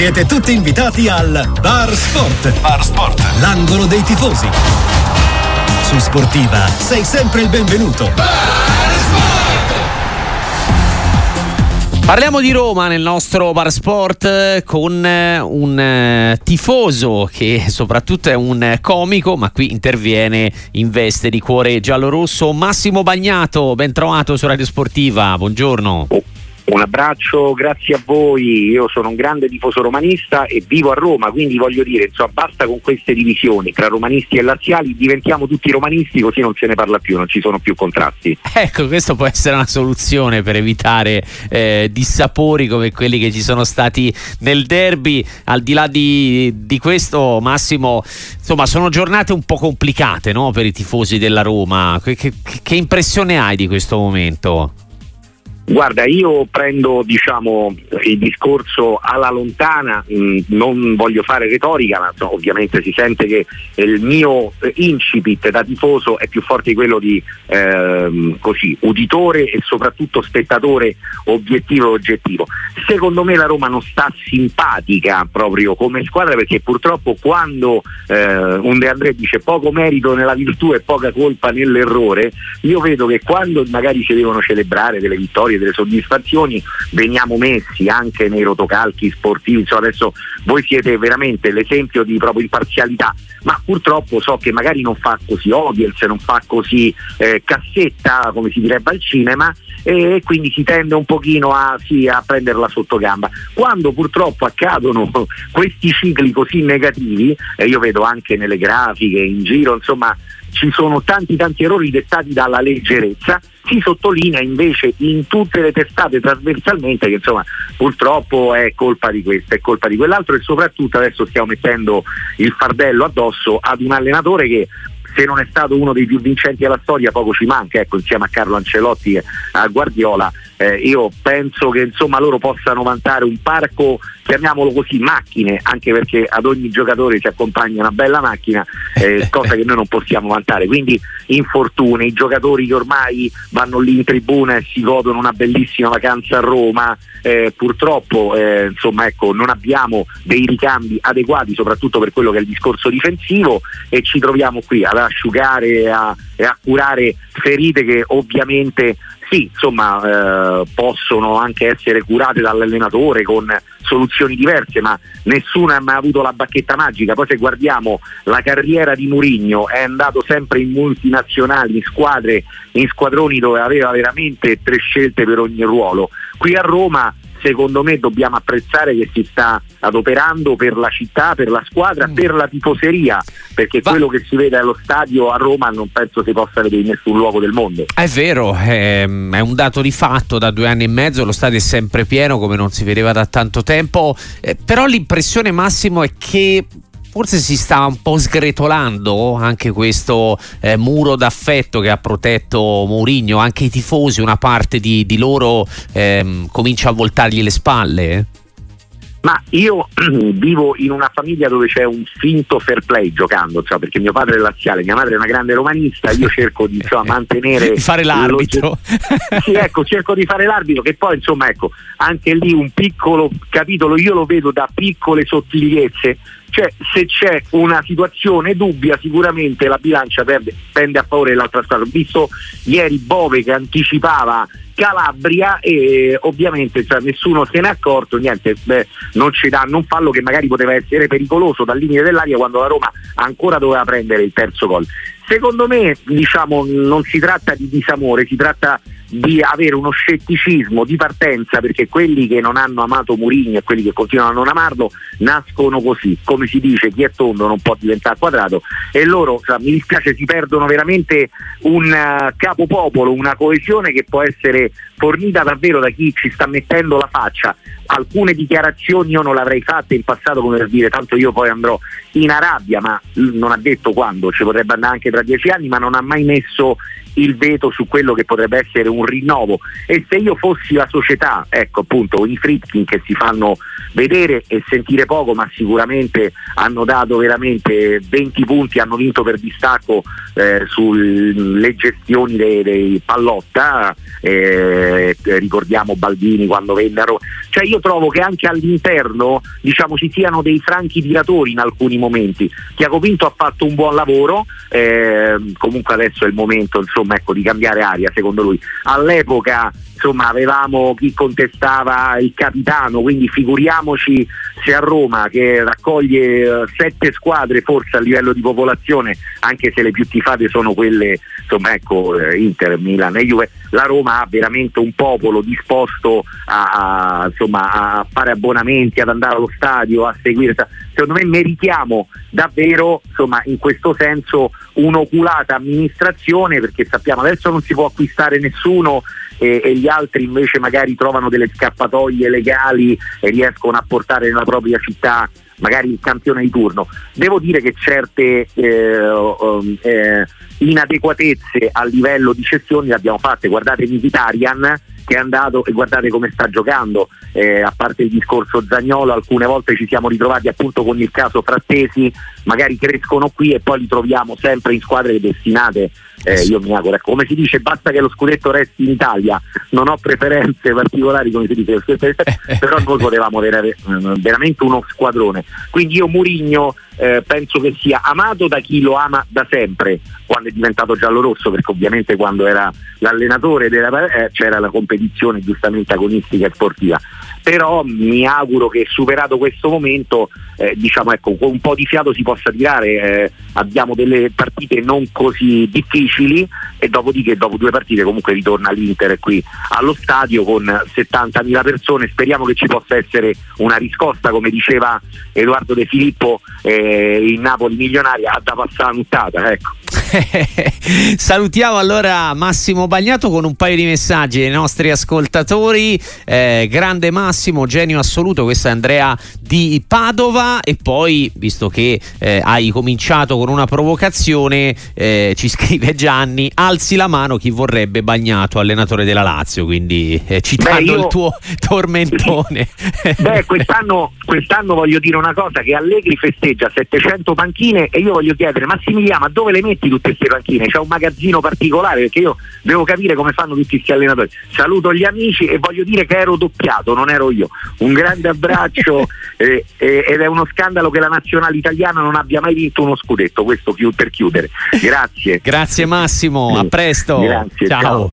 Siete tutti invitati al Bar Sport. Bar Sport. L'angolo dei tifosi. Su Sportiva sei sempre il benvenuto. Bar Sport. Parliamo di Roma nel nostro Bar Sport eh, con eh, un eh, tifoso che soprattutto è un comico, ma qui interviene in veste di cuore giallo-rosso. Massimo Bagnato, ben trovato su Radio Sportiva. Buongiorno. Oh. Un abbraccio, grazie a voi. Io sono un grande tifoso romanista e vivo a Roma, quindi voglio dire, insomma, basta con queste divisioni tra romanisti e laziali, diventiamo tutti romanisti così non se ne parla più, non ci sono più contrasti. Ecco, questa può essere una soluzione per evitare eh, dissapori come quelli che ci sono stati nel derby. Al di là di, di questo, Massimo, insomma, sono giornate un po' complicate no? per i tifosi della Roma. Che, che, che impressione hai di questo momento? Guarda, io prendo diciamo, il discorso alla lontana, mm, non voglio fare retorica, ma ovviamente si sente che il mio incipit da tifoso è più forte di quello di ehm, così, uditore e soprattutto spettatore obiettivo e oggettivo. Secondo me la Roma non sta simpatica proprio come squadra perché purtroppo quando eh, un De André dice poco merito nella virtù e poca colpa nell'errore, io vedo che quando magari si devono celebrare delle vittorie delle soddisfazioni, veniamo messi anche nei rotocalchi sportivi, insomma, adesso voi siete veramente l'esempio di proprio imparzialità, ma purtroppo so che magari non fa così audience, non fa così eh, cassetta come si direbbe al cinema e quindi si tende un pochino a, sì, a prenderla sotto gamba. Quando purtroppo accadono questi cicli così negativi, e io vedo anche nelle grafiche, in giro, insomma, ci sono tanti tanti errori dettati dalla leggerezza, si sottolinea invece in tutte le testate trasversalmente che insomma purtroppo è colpa di questo, è colpa di quell'altro e soprattutto adesso stiamo mettendo il fardello addosso ad un allenatore che se non è stato uno dei più vincenti della storia poco ci manca, ecco, insieme a Carlo Ancelotti e a Guardiola, eh, io penso che insomma loro possano vantare un parco chiamiamolo così, macchine, anche perché ad ogni giocatore si accompagna una bella macchina, eh, cosa che noi non possiamo vantare. Quindi infortuni, i giocatori che ormai vanno lì in tribuna e si godono una bellissima vacanza a Roma, eh, purtroppo eh, insomma, ecco, non abbiamo dei ricambi adeguati, soprattutto per quello che è il discorso difensivo e ci troviamo qui ad asciugare e a, e a curare ferite che ovviamente sì, insomma, eh, possono anche essere curate dall'allenatore con soluzioni diverse, ma nessuno ha mai avuto la bacchetta magica. Poi se guardiamo la carriera di Murigno è andato sempre in multinazionali, in squadre, in squadroni dove aveva veramente tre scelte per ogni ruolo. Qui a Roma secondo me dobbiamo apprezzare che si sta adoperando per la città, per la squadra, mm. per la tifoseria, perché Va. quello che si vede allo stadio a Roma non penso si possa vedere in nessun luogo del mondo. È vero, è, ehm, è un dato di fatto, da due anni e mezzo lo stadio è sempre pieno come non si vedeva da tanto tempo, eh, però l'impressione Massimo è che forse si sta un po' sgretolando anche questo eh, muro d'affetto che ha protetto Mourinho, anche i tifosi, una parte di, di loro ehm, comincia a voltargli le spalle. Eh? Ma io vivo in una famiglia dove c'è un finto fair play giocando, cioè, perché mio padre è laziale, mia madre è una grande romanista, io cerco di insomma, mantenere... di fare l'arbitro. sì, ecco, cerco di fare l'arbitro, che poi insomma ecco, anche lì un piccolo capitolo, io lo vedo da piccole sottigliezze, cioè se c'è una situazione dubbia sicuramente la bilancia perde, pende a favore dell'altra squadra. Ho visto ieri Bove che anticipava Calabria e ovviamente cioè, nessuno se n'è accorto, niente, beh, non ci dà un fallo che magari poteva essere pericoloso dal limite dell'aria quando la Roma ancora doveva prendere il terzo gol. Secondo me diciamo, non si tratta di disamore, si tratta di avere uno scetticismo di partenza perché quelli che non hanno amato Murigno e quelli che continuano a non amarlo nascono così, come si dice chi è tondo non può diventare quadrato. E loro cioè, mi dispiace si perdono veramente un uh, capopopolo, una coesione che può essere fornita davvero da chi ci sta mettendo la faccia. Alcune dichiarazioni io non le avrei fatte in passato come per dire tanto io poi andrò in Arabia ma non ha detto quando, ci potrebbe andare anche tra dieci anni ma non ha mai messo il veto su quello che potrebbe essere un rinnovo. E se io fossi la società, ecco appunto i Fritkin che si fanno vedere e sentire poco ma sicuramente hanno dato veramente 20 punti, hanno vinto per distacco eh, sulle gestioni dei, dei Pallotta, eh, ricordiamo Baldini quando vennero, cioè io trovo che anche all'interno diciamo, ci siano dei franchi tiratori in alcuni momenti, Tiago Pinto ha fatto un buon lavoro, eh, comunque adesso è il momento insomma, ecco, di cambiare aria secondo lui, all'epoca insomma avevamo chi contestava il capitano, quindi figuriamoci se a Roma che raccoglie uh, sette squadre forse a livello di popolazione, anche se le più tifate sono quelle, insomma ecco, eh, Inter, Milan e Juve, la Roma ha veramente un popolo disposto a, a, insomma, a fare abbonamenti, ad andare allo stadio, a seguire. Secondo me meritiamo davvero insomma, in questo senso un'oculata amministrazione perché sappiamo adesso non si può acquistare nessuno e, e, gli altri invece magari trovano delle scappatoie legali e riescono a portare nella propria città magari il campione di turno. Devo dire che certe eh, um, eh, inadeguatezze a livello di cessioni le abbiamo fatte. Guardate Mkhitaryan che è andato e guardate come sta giocando, eh, a parte il discorso Zagnolo, alcune volte ci siamo ritrovati appunto con il caso Frattesi, magari crescono qui e poi li troviamo sempre in squadre destinate eh, io mi auguro. Ecco, come si dice, basta che lo scudetto resti in Italia, non ho preferenze particolari, come si dice, però noi potevamo avere veramente uno squadrone. Quindi io Murigno eh, penso che sia amato da chi lo ama da sempre, quando è diventato giallo-rosso, perché ovviamente quando era l'allenatore della, eh, c'era la competizione giustamente agonistica e sportiva. Però mi auguro che superato questo momento, eh, diciamo ecco, con un po' di fiato si possa tirare, eh, abbiamo delle partite non così difficili e dopodiché dopo due partite comunque ritorna l'Inter qui allo stadio con 70.000 persone, speriamo che ci possa essere una riscossa come diceva Edoardo De Filippo eh, in Napoli milionaria da passare la nuttata. Ecco. Salutiamo allora Massimo Bagnato con un paio di messaggi ai nostri ascoltatori. Eh, grande Massimo, genio assoluto, questo è Andrea di Padova e poi, visto che eh, hai cominciato con una provocazione, eh, ci scrive Gianni, alzi la mano chi vorrebbe Bagnato, allenatore della Lazio, quindi eh, citando Beh, io... il tuo tormentone. Beh, quest'anno, quest'anno voglio dire una cosa, che Allegri festeggia 700 panchine e io voglio chiedere, Massimiliano, ma dove le metti tutte queste panchine? C'è un magazzino particolare perché io devo capire come fanno tutti questi allenatori. Saluto gli amici e voglio dire che ero doppiato, non ero io. Un grande abbraccio eh, eh, ed è uno scandalo che la nazionale italiana non abbia mai vinto uno scudetto, questo per chiudere. Grazie. Grazie Massimo, a presto. Grazie, ciao. ciao.